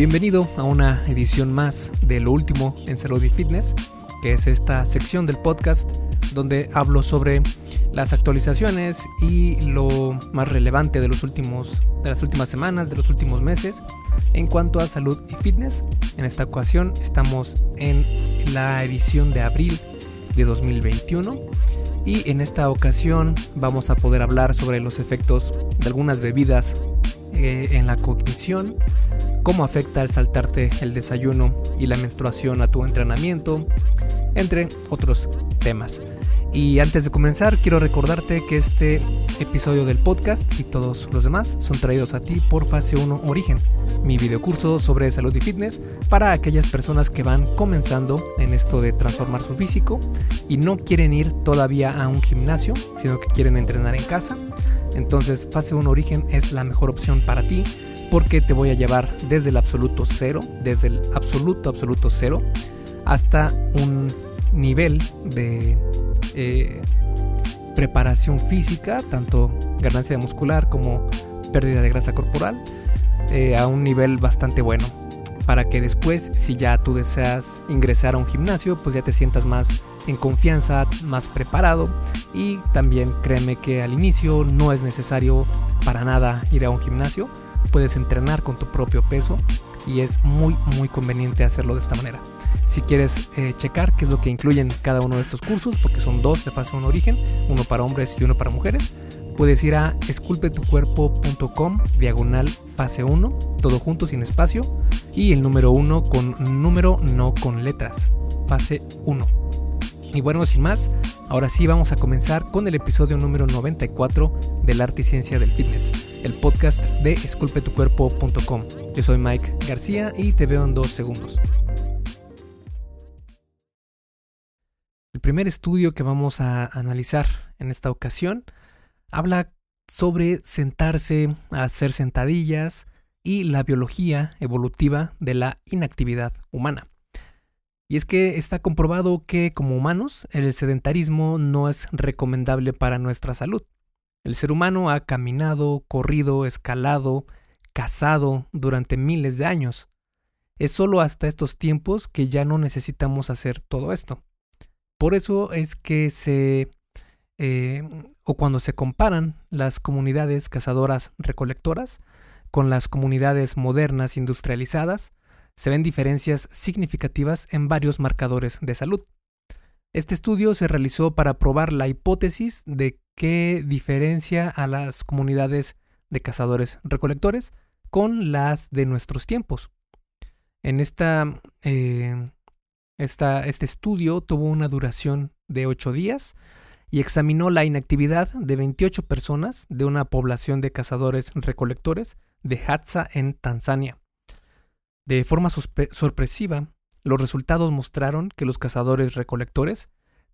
Bienvenido a una edición más de lo último en salud y fitness, que es esta sección del podcast donde hablo sobre las actualizaciones y lo más relevante de los últimos de las últimas semanas, de los últimos meses en cuanto a salud y fitness. En esta ocasión estamos en la edición de abril de 2021 y en esta ocasión vamos a poder hablar sobre los efectos de algunas bebidas eh, en la cognición, cómo afecta el saltarte el desayuno y la menstruación a tu entrenamiento, entre otros temas. Y antes de comenzar, quiero recordarte que este episodio del podcast y todos los demás son traídos a ti por Fase 1 Origen, mi videocurso sobre salud y fitness para aquellas personas que van comenzando en esto de transformar su físico y no quieren ir todavía a un gimnasio, sino que quieren entrenar en casa. Entonces, Fase 1 Origen es la mejor opción para ti porque te voy a llevar desde el absoluto cero, desde el absoluto, absoluto cero, hasta un nivel de eh, preparación física, tanto ganancia muscular como pérdida de grasa corporal, eh, a un nivel bastante bueno. Para que después, si ya tú deseas ingresar a un gimnasio, pues ya te sientas más en confianza, más preparado. Y también créeme que al inicio no es necesario para nada ir a un gimnasio. Puedes entrenar con tu propio peso y es muy muy conveniente hacerlo de esta manera. Si quieres eh, checar qué es lo que incluyen cada uno de estos cursos, porque son dos de fase 1 origen, uno para hombres y uno para mujeres, puedes ir a esculpetucuerpo.com diagonal fase 1, todo junto sin espacio, y el número 1 con número, no con letras, fase 1. Y bueno, sin más, ahora sí vamos a comenzar con el episodio número 94 del arte y ciencia del fitness, el podcast de esculpetucuerpo.com. Yo soy Mike García y te veo en dos segundos. El primer estudio que vamos a analizar en esta ocasión habla sobre sentarse, hacer sentadillas y la biología evolutiva de la inactividad humana. Y es que está comprobado que como humanos el sedentarismo no es recomendable para nuestra salud. El ser humano ha caminado, corrido, escalado, cazado durante miles de años. Es solo hasta estos tiempos que ya no necesitamos hacer todo esto. Por eso es que se, eh, o cuando se comparan las comunidades cazadoras recolectoras con las comunidades modernas industrializadas, se ven diferencias significativas en varios marcadores de salud. Este estudio se realizó para probar la hipótesis de qué diferencia a las comunidades de cazadores recolectores con las de nuestros tiempos. En esta, eh, este estudio tuvo una duración de 8 días y examinó la inactividad de 28 personas de una población de cazadores recolectores de Hadza en Tanzania. De forma sorpresiva, los resultados mostraron que los cazadores recolectores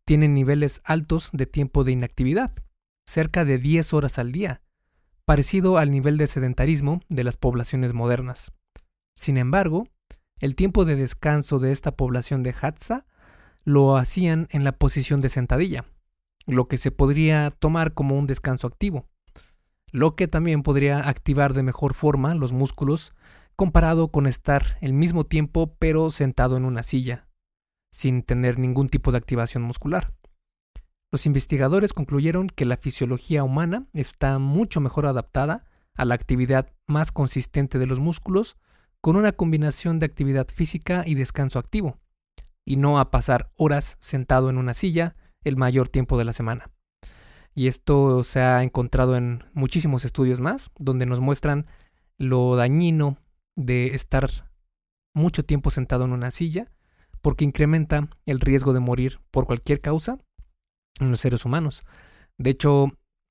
tienen niveles altos de tiempo de inactividad, cerca de 10 horas al día, parecido al nivel de sedentarismo de las poblaciones modernas. Sin embargo, el tiempo de descanso de esta población de Hadza lo hacían en la posición de sentadilla, lo que se podría tomar como un descanso activo, lo que también podría activar de mejor forma los músculos comparado con estar el mismo tiempo pero sentado en una silla, sin tener ningún tipo de activación muscular. Los investigadores concluyeron que la fisiología humana está mucho mejor adaptada a la actividad más consistente de los músculos con una combinación de actividad física y descanso activo, y no a pasar horas sentado en una silla el mayor tiempo de la semana. Y esto se ha encontrado en muchísimos estudios más, donde nos muestran lo dañino de estar mucho tiempo sentado en una silla, porque incrementa el riesgo de morir por cualquier causa en los seres humanos. De hecho,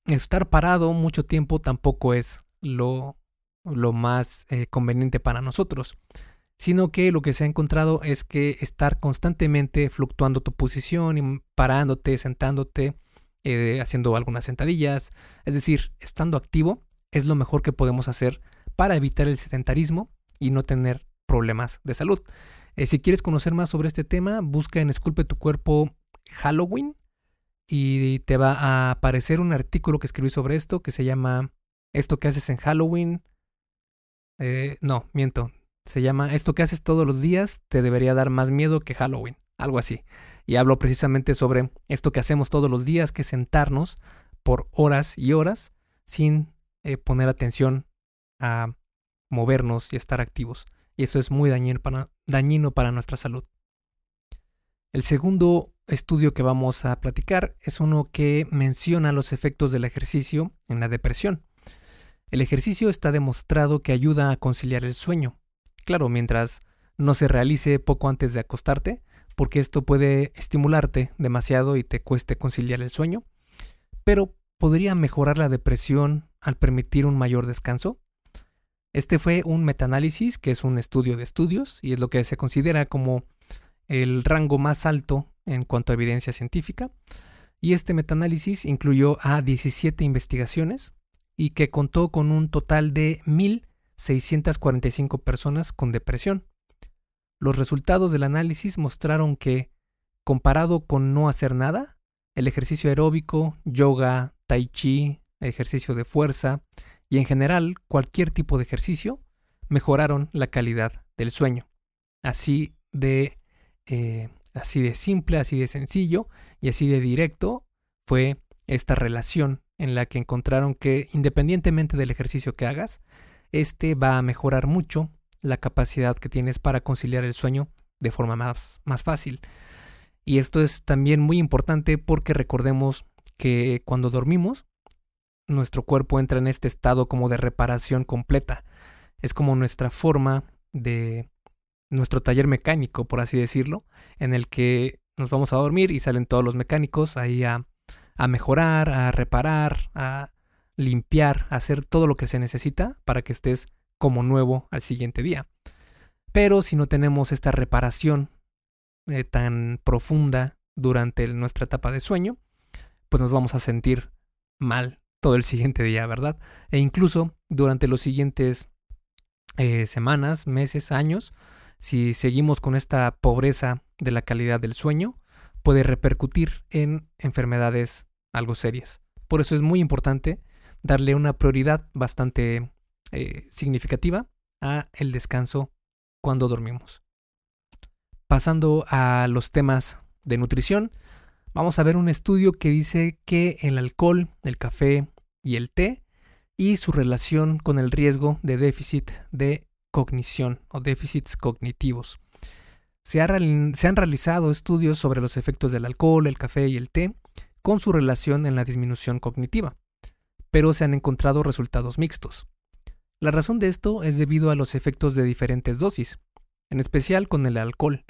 estar parado mucho tiempo tampoco es lo, lo más eh, conveniente para nosotros, sino que lo que se ha encontrado es que estar constantemente fluctuando tu posición parándote, sentándote, eh, haciendo algunas sentadillas, es decir, estando activo, es lo mejor que podemos hacer para evitar el sedentarismo y no tener problemas de salud. Eh, si quieres conocer más sobre este tema, busca en Esculpe tu cuerpo Halloween y te va a aparecer un artículo que escribí sobre esto que se llama Esto que haces en Halloween. Eh, no, miento. Se llama Esto que haces todos los días te debería dar más miedo que Halloween, algo así. Y hablo precisamente sobre esto que hacemos todos los días, que es sentarnos por horas y horas sin eh, poner atención a movernos y estar activos. Y eso es muy dañino para, dañino para nuestra salud. El segundo estudio que vamos a platicar es uno que menciona los efectos del ejercicio en la depresión. El ejercicio está demostrado que ayuda a conciliar el sueño. Claro, mientras no se realice poco antes de acostarte, porque esto puede estimularte demasiado y te cueste conciliar el sueño, pero podría mejorar la depresión al permitir un mayor descanso. Este fue un metaanálisis, que es un estudio de estudios, y es lo que se considera como el rango más alto en cuanto a evidencia científica. Y este metaanálisis incluyó a 17 investigaciones y que contó con un total de 1.645 personas con depresión. Los resultados del análisis mostraron que, comparado con no hacer nada, el ejercicio aeróbico, yoga, tai chi, ejercicio de fuerza y en general cualquier tipo de ejercicio mejoraron la calidad del sueño. Así de, eh, así de simple, así de sencillo y así de directo fue esta relación en la que encontraron que independientemente del ejercicio que hagas, este va a mejorar mucho la capacidad que tienes para conciliar el sueño de forma más, más fácil. Y esto es también muy importante porque recordemos que cuando dormimos, nuestro cuerpo entra en este estado como de reparación completa. Es como nuestra forma de nuestro taller mecánico, por así decirlo, en el que nos vamos a dormir y salen todos los mecánicos ahí a a mejorar, a reparar, a limpiar, a hacer todo lo que se necesita para que estés como nuevo al siguiente día. Pero si no tenemos esta reparación eh, tan profunda durante nuestra etapa de sueño, pues nos vamos a sentir mal todo el siguiente día, ¿verdad? E incluso durante los siguientes eh, semanas, meses, años, si seguimos con esta pobreza de la calidad del sueño, puede repercutir en enfermedades algo serias. Por eso es muy importante darle una prioridad bastante eh, significativa a el descanso cuando dormimos. Pasando a los temas de nutrición, vamos a ver un estudio que dice que el alcohol, el café y el té y su relación con el riesgo de déficit de cognición o déficits cognitivos. Se, han realizado estudios sobre los efectos del alcohol, el café y el té con su relación en la disminución cognitiva, pero se han encontrado resultados mixtos. La razón de esto es debido a los efectos de diferentes dosis, en especial con el alcohol,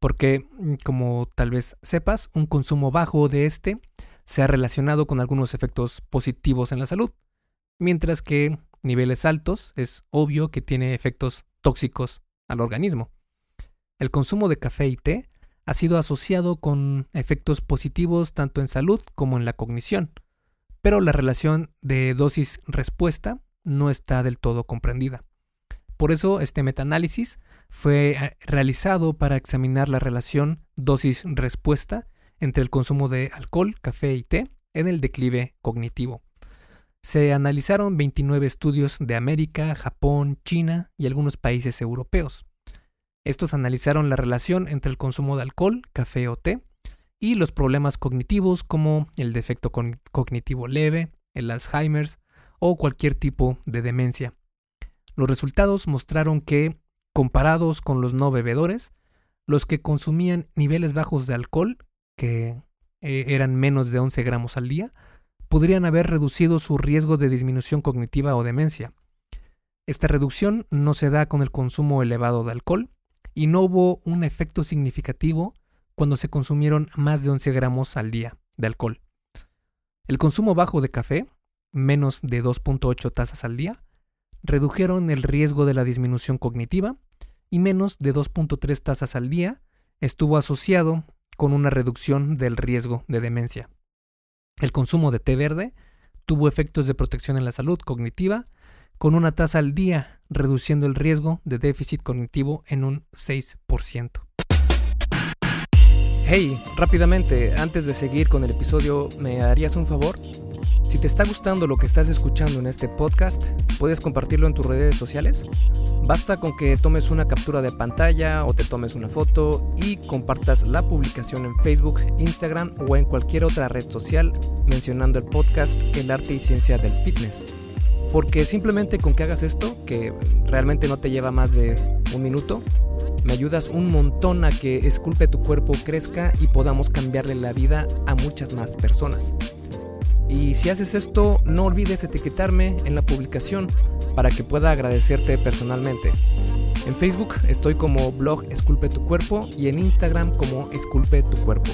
porque, mm, como tal vez sepas, un consumo bajo de este se ha relacionado con algunos efectos positivos en la salud, mientras que niveles altos es obvio que tiene efectos tóxicos al organismo. El consumo de café y té ha sido asociado con efectos positivos tanto en salud como en la cognición, pero la relación de dosis-respuesta no está del todo comprendida. Por eso este metaanálisis fue eh, realizado para examinar la relación dosis-respuesta entre el consumo de alcohol, café y té en el declive cognitivo. Se analizaron 29 estudios de América, Japón, China y algunos países europeos. Estos analizaron la relación entre el consumo de alcohol, café o té y los problemas cognitivos como el defecto cognitivo leve, el Alzheimer's o cualquier tipo de demencia. Los resultados mostraron que, comparados con los no bebedores, los que consumían niveles bajos de alcohol, que eh, eran menos de 11 gramos al día, podrían haber reducido su riesgo de disminución cognitiva o demencia. Esta reducción no se da con el consumo elevado de alcohol, y no hubo un efecto significativo cuando se consumieron más de 11 gramos al día de alcohol. El consumo bajo de café, menos de 2.8 tazas al día, redujeron el riesgo de la disminución cognitiva y menos de 2.3 tazas al día estuvo asociado con una reducción del riesgo de demencia. El consumo de té verde tuvo efectos de protección en la salud cognitiva con una tasa al día, reduciendo el riesgo de déficit cognitivo en un 6%. Hey, rápidamente, antes de seguir con el episodio, ¿me harías un favor? Si te está gustando lo que estás escuchando en este podcast, puedes compartirlo en tus redes sociales. Basta con que tomes una captura de pantalla o te tomes una foto y compartas la publicación en Facebook, Instagram o en cualquier otra red social mencionando el podcast El arte y ciencia del fitness. Porque simplemente con que hagas esto, que realmente no te lleva más de un minuto, me ayudas un montón a que Esculpe tu cuerpo crezca y podamos cambiarle la vida a muchas más personas. Y si haces esto, no olvides etiquetarme en la publicación para que pueda agradecerte personalmente. En Facebook estoy como blog Esculpe tu cuerpo y en Instagram como Esculpe tu cuerpo.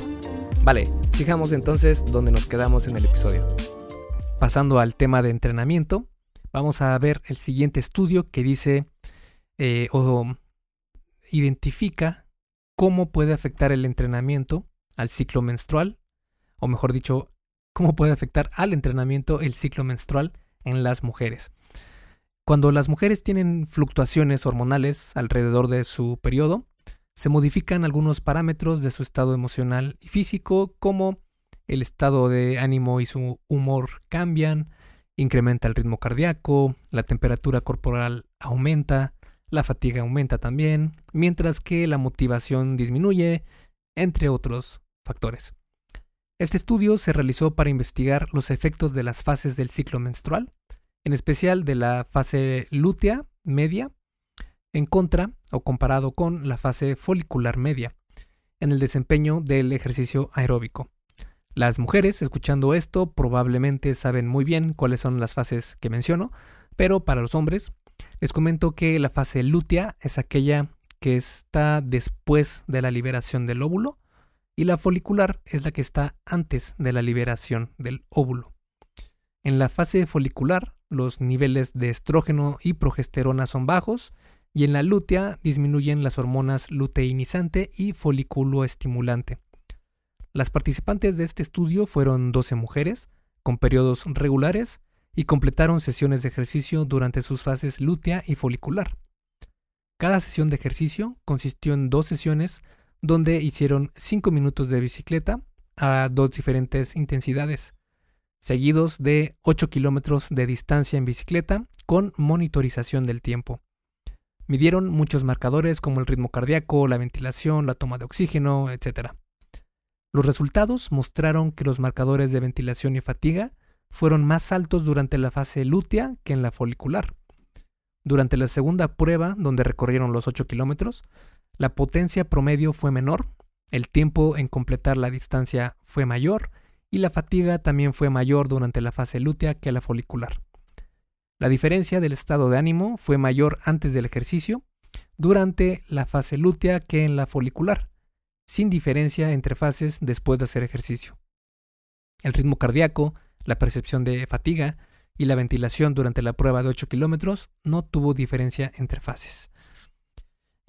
Vale, sigamos entonces donde nos quedamos en el episodio. Pasando al tema de entrenamiento, vamos a ver el siguiente estudio que dice eh, o identifica cómo puede afectar el entrenamiento al ciclo menstrual, o mejor dicho, cómo puede afectar al entrenamiento el ciclo menstrual en las mujeres. Cuando las mujeres tienen fluctuaciones hormonales alrededor de su periodo, se modifican algunos parámetros de su estado emocional y físico, como el estado de ánimo y su humor cambian, incrementa el ritmo cardíaco, la temperatura corporal aumenta, la fatiga aumenta también, mientras que la motivación disminuye, entre otros factores. Este estudio se realizó para investigar los efectos de las fases del ciclo menstrual, en especial de la fase lútea media, en contra o comparado con la fase folicular media, en el desempeño del ejercicio aeróbico. Las mujeres, escuchando esto, probablemente saben muy bien cuáles son las fases que menciono, pero para los hombres, les comento que la fase lútea es aquella que está después de la liberación del óvulo y la folicular es la que está antes de la liberación del óvulo. En la fase folicular, los niveles de estrógeno y progesterona son bajos y en la lútea disminuyen las hormonas luteinizante y folículo estimulante. Las participantes de este estudio fueron 12 mujeres con periodos regulares y completaron sesiones de ejercicio durante sus fases lútea y folicular. Cada sesión de ejercicio consistió en dos sesiones donde hicieron 5 minutos de bicicleta a dos diferentes intensidades, seguidos de 8 kilómetros de distancia en bicicleta con monitorización del tiempo. Midieron muchos marcadores como el ritmo cardíaco, la ventilación, la toma de oxígeno, etc. Los resultados mostraron que los marcadores de ventilación y fatiga fueron más altos durante la fase lútea que en la folicular. Durante la segunda prueba, donde recorrieron los 8 kilómetros, la potencia promedio fue menor, el tiempo en completar la distancia fue mayor y la fatiga también fue mayor durante la fase lútea que la folicular. La diferencia del estado de ánimo fue mayor antes del ejercicio, durante la fase lútea que en la folicular, sin diferencia entre fases después de hacer ejercicio. El ritmo cardíaco, la percepción de fatiga y la ventilación durante la prueba de 8 kilómetros no tuvo diferencia entre fases.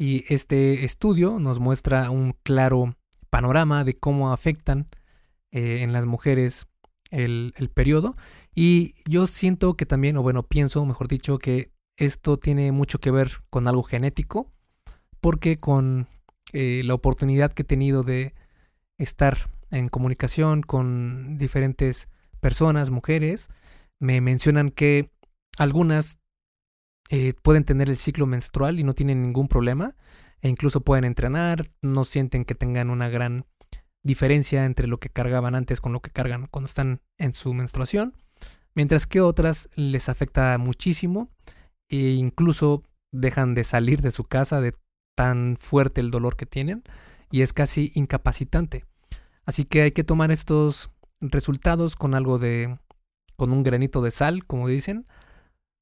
Y este estudio nos muestra un claro panorama de cómo afectan eh, en las mujeres el, periodo. Y yo siento que también, o bueno, pienso, mejor dicho, que esto tiene mucho que ver con algo genético, porque con eh, la oportunidad que he tenido de estar en comunicación con diferentes personas, mujeres, me mencionan que algunas eh, pueden tener el ciclo menstrual y no tienen ningún problema, e incluso pueden entrenar, no sienten que tengan una gran diferencia entre lo que cargaban antes con lo que cargan cuando están en su menstruación, mientras que otras les afecta muchísimo e incluso dejan de salir de su casa de tan fuerte el dolor que tienen y es casi incapacitante. Así que hay que tomar estos resultados con algo de, con un granito de sal, como dicen,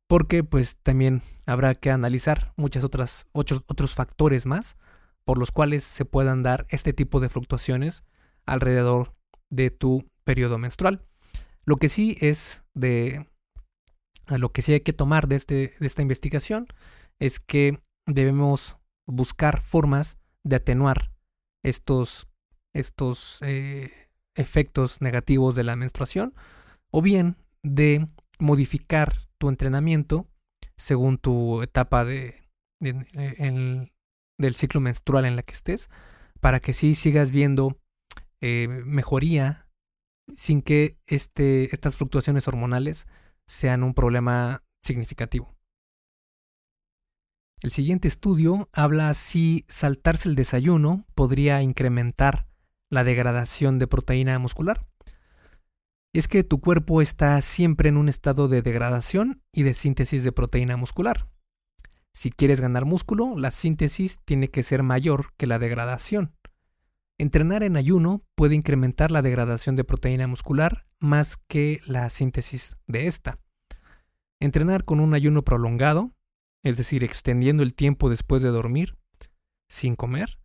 porque pues también habrá que analizar muchas otras, otros, otros factores más por los cuales se puedan dar este tipo de fluctuaciones alrededor de tu periodo menstrual. Lo que sí es de lo que sí hay que tomar de, este, de esta investigación es que debemos buscar formas de atenuar estos, estos eh, efectos negativos de la menstruación o bien de modificar tu entrenamiento según tu etapa de, del ciclo menstrual en la que estés para que sí sigas viendo eh, mejoría sin que este, estas fluctuaciones hormonales sean un problema significativo. El siguiente estudio habla si saltarse el desayuno podría incrementar la degradación de proteína muscular. Es que tu cuerpo está siempre en un estado de degradación y de síntesis de proteína muscular. Si quieres ganar músculo, la síntesis tiene que ser mayor que la degradación. Entrenar en ayuno puede incrementar la degradación de proteína muscular más que la síntesis de esta. Entrenar con un ayuno prolongado, es decir, extendiendo el tiempo después de dormir, sin comer,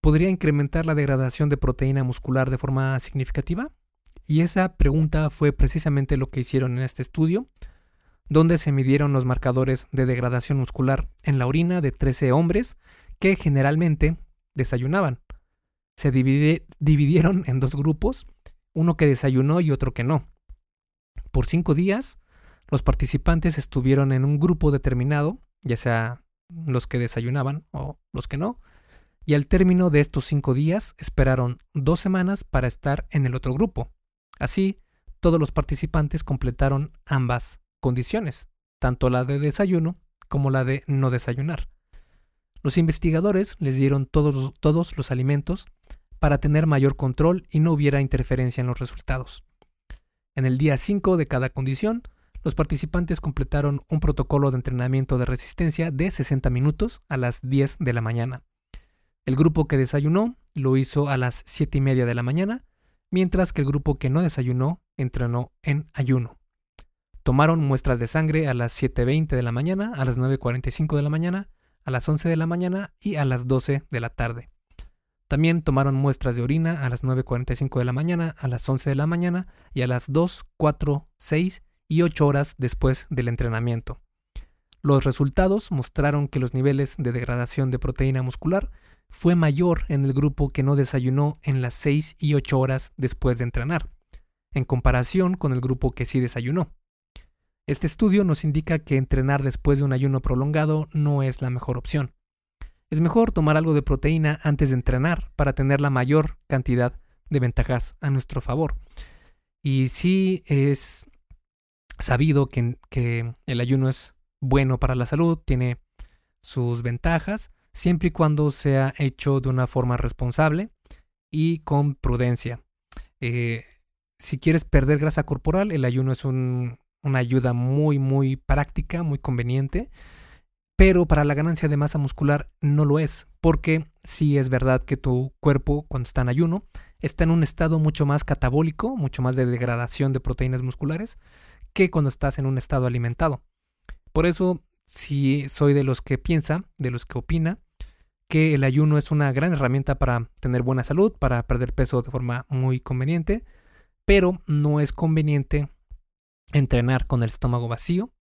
podría incrementar la degradación de proteína muscular de forma significativa. Y esa pregunta fue precisamente lo que hicieron en este estudio, donde se midieron los marcadores de degradación muscular en la orina de 13 hombres que generalmente desayunaban se dividieron en dos grupos, uno que desayunó y otro que no. Por cinco días, los participantes estuvieron en un grupo determinado, ya sea los que desayunaban o los que no, y al término de estos cinco días esperaron dos semanas para estar en el otro grupo. Así, todos los participantes completaron ambas condiciones, tanto la de desayuno como la de no desayunar. Los investigadores les dieron todos, todos los alimentos para tener mayor control y no hubiera interferencia en los resultados. En el día 5 de cada condición, los participantes completaron un protocolo de entrenamiento de resistencia de 60 minutos a las 10 de la mañana. El grupo que desayunó lo hizo a las 7 y media de la mañana, mientras que el grupo que no desayunó entrenó en ayuno. Tomaron muestras de sangre a las 7.20 de la mañana, a las 9.45 de la mañana, a las 11 de la mañana y a las 12 de la tarde. También tomaron muestras de orina a las 9.45 de la mañana, a las 11 de la mañana y a las 2, 4, 6 y 8 horas después del entrenamiento. Los resultados mostraron que los niveles de degradación de proteína muscular fue mayor en el grupo que no desayunó en las 6 y 8 horas después de entrenar, en comparación con el grupo que sí desayunó. Este estudio nos indica que entrenar después de un ayuno prolongado no es la mejor opción. Es mejor tomar algo de proteína antes de entrenar para tener la mayor cantidad de ventajas a nuestro favor. Y sí es sabido que, que el ayuno es bueno para la salud, tiene sus ventajas, siempre y cuando sea hecho de una forma responsable y con prudencia. Eh, si quieres perder grasa corporal, el ayuno es una ayuda muy, muy práctica, muy conveniente pero para la ganancia de masa muscular no lo es, porque sí es verdad que tu cuerpo cuando está en ayuno está en un estado mucho más catabólico, mucho más de degradación de proteínas musculares, que cuando estás en un estado alimentado. Por eso, si soy de los que piensa, de los que opina, que el ayuno es una gran herramienta para tener buena salud, para perder peso de forma muy conveniente, pero no es conveniente entrenar con el estómago vacío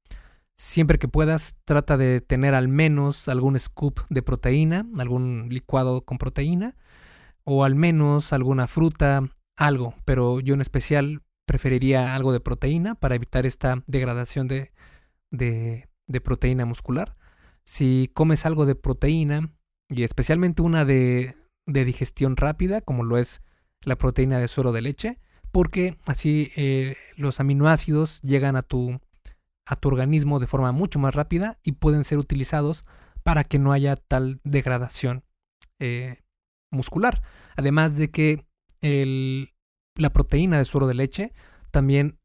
Siempre que puedas, trata de tener al menos algún scoop de proteína, algún licuado con proteína, o al menos alguna fruta, algo, pero yo en especial preferiría algo de proteína para evitar esta degradación de, de, proteína muscular. Si comes algo de proteína, y especialmente una de, de digestión rápida, como lo es la proteína de suero de leche, porque así eh, los aminoácidos llegan a tu a tu organismo de forma mucho más rápida y pueden ser utilizados para que no haya tal degradación eh, muscular. Además de que la proteína de suero de leche también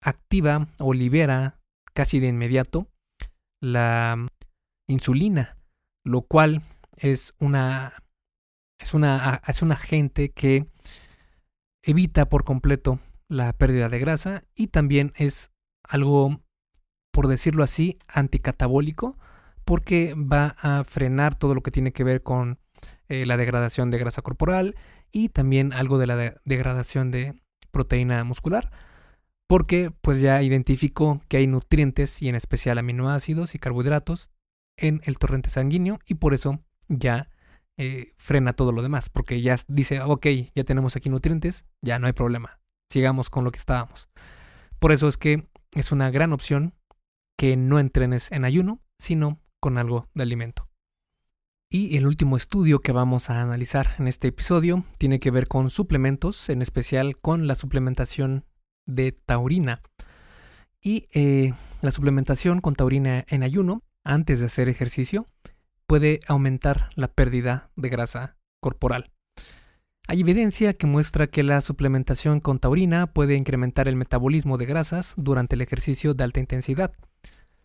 activa o libera casi de inmediato la insulina, lo cual es una es una es un agente que evita por completo la pérdida de grasa y también es algo por decirlo así, anticatabólico, porque va a frenar todo lo que tiene que ver con eh, la degradación de grasa corporal y también algo de la degradación de proteína muscular, porque pues ya identificó que hay nutrientes y en especial aminoácidos y carbohidratos en el torrente sanguíneo y por eso ya eh, frena todo lo demás, porque ya dice, ok, ya tenemos aquí nutrientes, ya no hay problema, sigamos con lo que estábamos. Por eso es que es una gran opción que no entrenes en ayuno, sino con algo de alimento. Y el último estudio que vamos a analizar en este episodio tiene que ver con suplementos, en especial con la suplementación de taurina. Y eh, la suplementación con taurina en ayuno, antes de hacer ejercicio, puede aumentar la pérdida de grasa corporal. Hay evidencia que muestra que la suplementación con taurina puede incrementar el metabolismo de grasas durante el ejercicio de alta intensidad.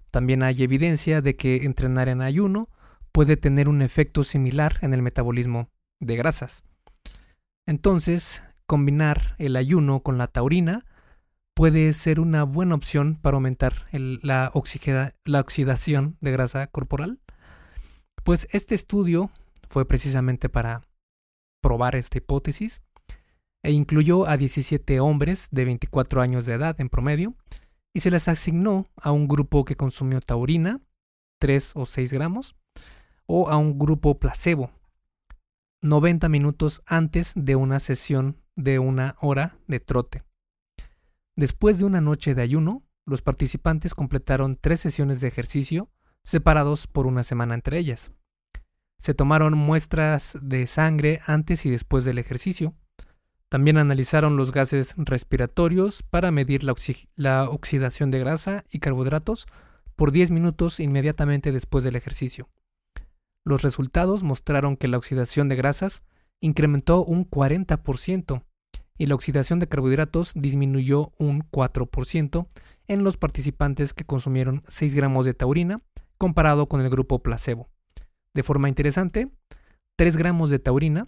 También hay evidencia de que entrenar en ayuno puede tener un efecto similar en el metabolismo de grasas. Entonces, combinar el ayuno con la taurina puede ser una buena opción para aumentar la, oxidación de grasa corporal. Pues este estudio fue precisamente para probar esta hipótesis e incluyó a 17 hombres de 24 años de edad en promedio y se les asignó a un grupo que consumió taurina, 3 o 6 gramos, o a un grupo placebo, 90 minutos antes de una sesión de una hora de trote. Después de una noche de ayuno, los participantes completaron tres sesiones de ejercicio separados por una semana entre ellas. Se tomaron muestras de sangre antes y después del ejercicio. También analizaron los gases respiratorios para medir la, oxidación de grasa y carbohidratos por 10 minutos inmediatamente después del ejercicio. Los resultados mostraron que la oxidación de grasas incrementó un 40% y la oxidación de carbohidratos disminuyó un 4% en los participantes que consumieron 6 gramos de taurina comparado con el grupo placebo. De forma interesante, 3 gramos de taurina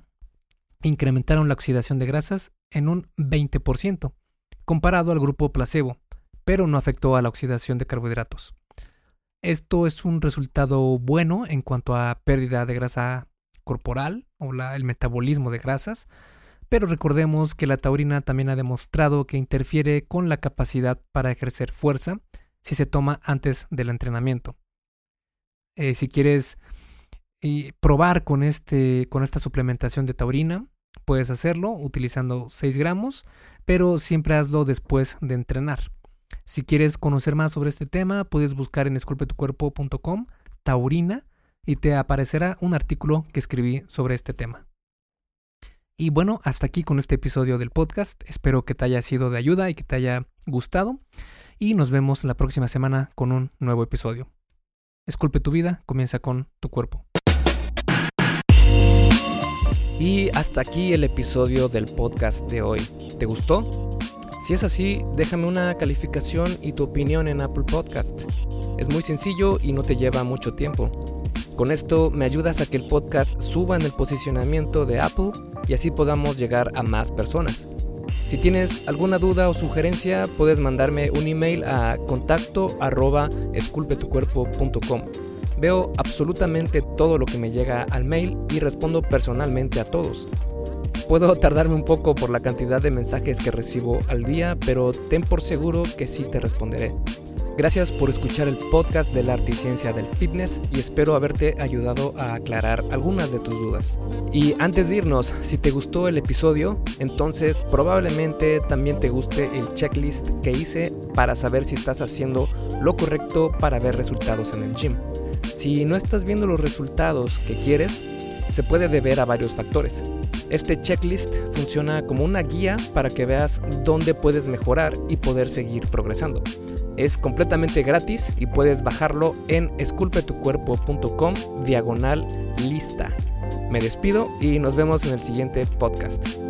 incrementaron la oxidación de grasas en un 20%, comparado al grupo placebo, pero no afectó a la oxidación de carbohidratos. Esto es un resultado bueno en cuanto a pérdida de grasa corporal o el metabolismo de grasas, pero recordemos que la taurina también ha demostrado que interfiere con la capacidad para ejercer fuerza si se toma antes del entrenamiento. Eh, si quieres y probar con, este, con esta suplementación de taurina. Puedes hacerlo utilizando 6 gramos, pero siempre hazlo después de entrenar. Si quieres conocer más sobre este tema, puedes buscar en esculpetucuerpo.com taurina y te aparecerá un artículo que escribí sobre este tema. Y bueno, hasta aquí con este episodio del podcast. Espero que te haya sido de ayuda y que te haya gustado. Y nos vemos la próxima semana con un nuevo episodio. Esculpe tu vida, comienza con tu cuerpo. Y hasta aquí el episodio del podcast de hoy. ¿Te gustó? Si es así, déjame una calificación y tu opinión en Apple Podcast. Es muy sencillo y no te lleva mucho tiempo. Con esto me ayudas a que el podcast suba en el posicionamiento de Apple y así podamos llegar a más personas. Si tienes alguna duda o sugerencia, puedes mandarme un email a contacto. Veo absolutamente todo lo que me llega al mail y respondo personalmente a todos. Puedo tardarme un poco por la cantidad de mensajes que recibo al día, pero ten por seguro que sí te responderé. Gracias por escuchar el podcast de la arte y ciencia del fitness y espero haberte ayudado a aclarar algunas de tus dudas. Y antes de irnos, si te gustó el episodio, entonces probablemente también te guste el checklist que hice para saber si estás haciendo lo correcto para ver resultados en el gym. Si no estás viendo los resultados que quieres, se puede deber a varios factores. Este checklist funciona como una guía para que veas dónde puedes mejorar y poder seguir progresando. Es completamente gratis y puedes bajarlo en esculpetucuerpo.com diagonal lista. Me despido y nos vemos en el siguiente podcast.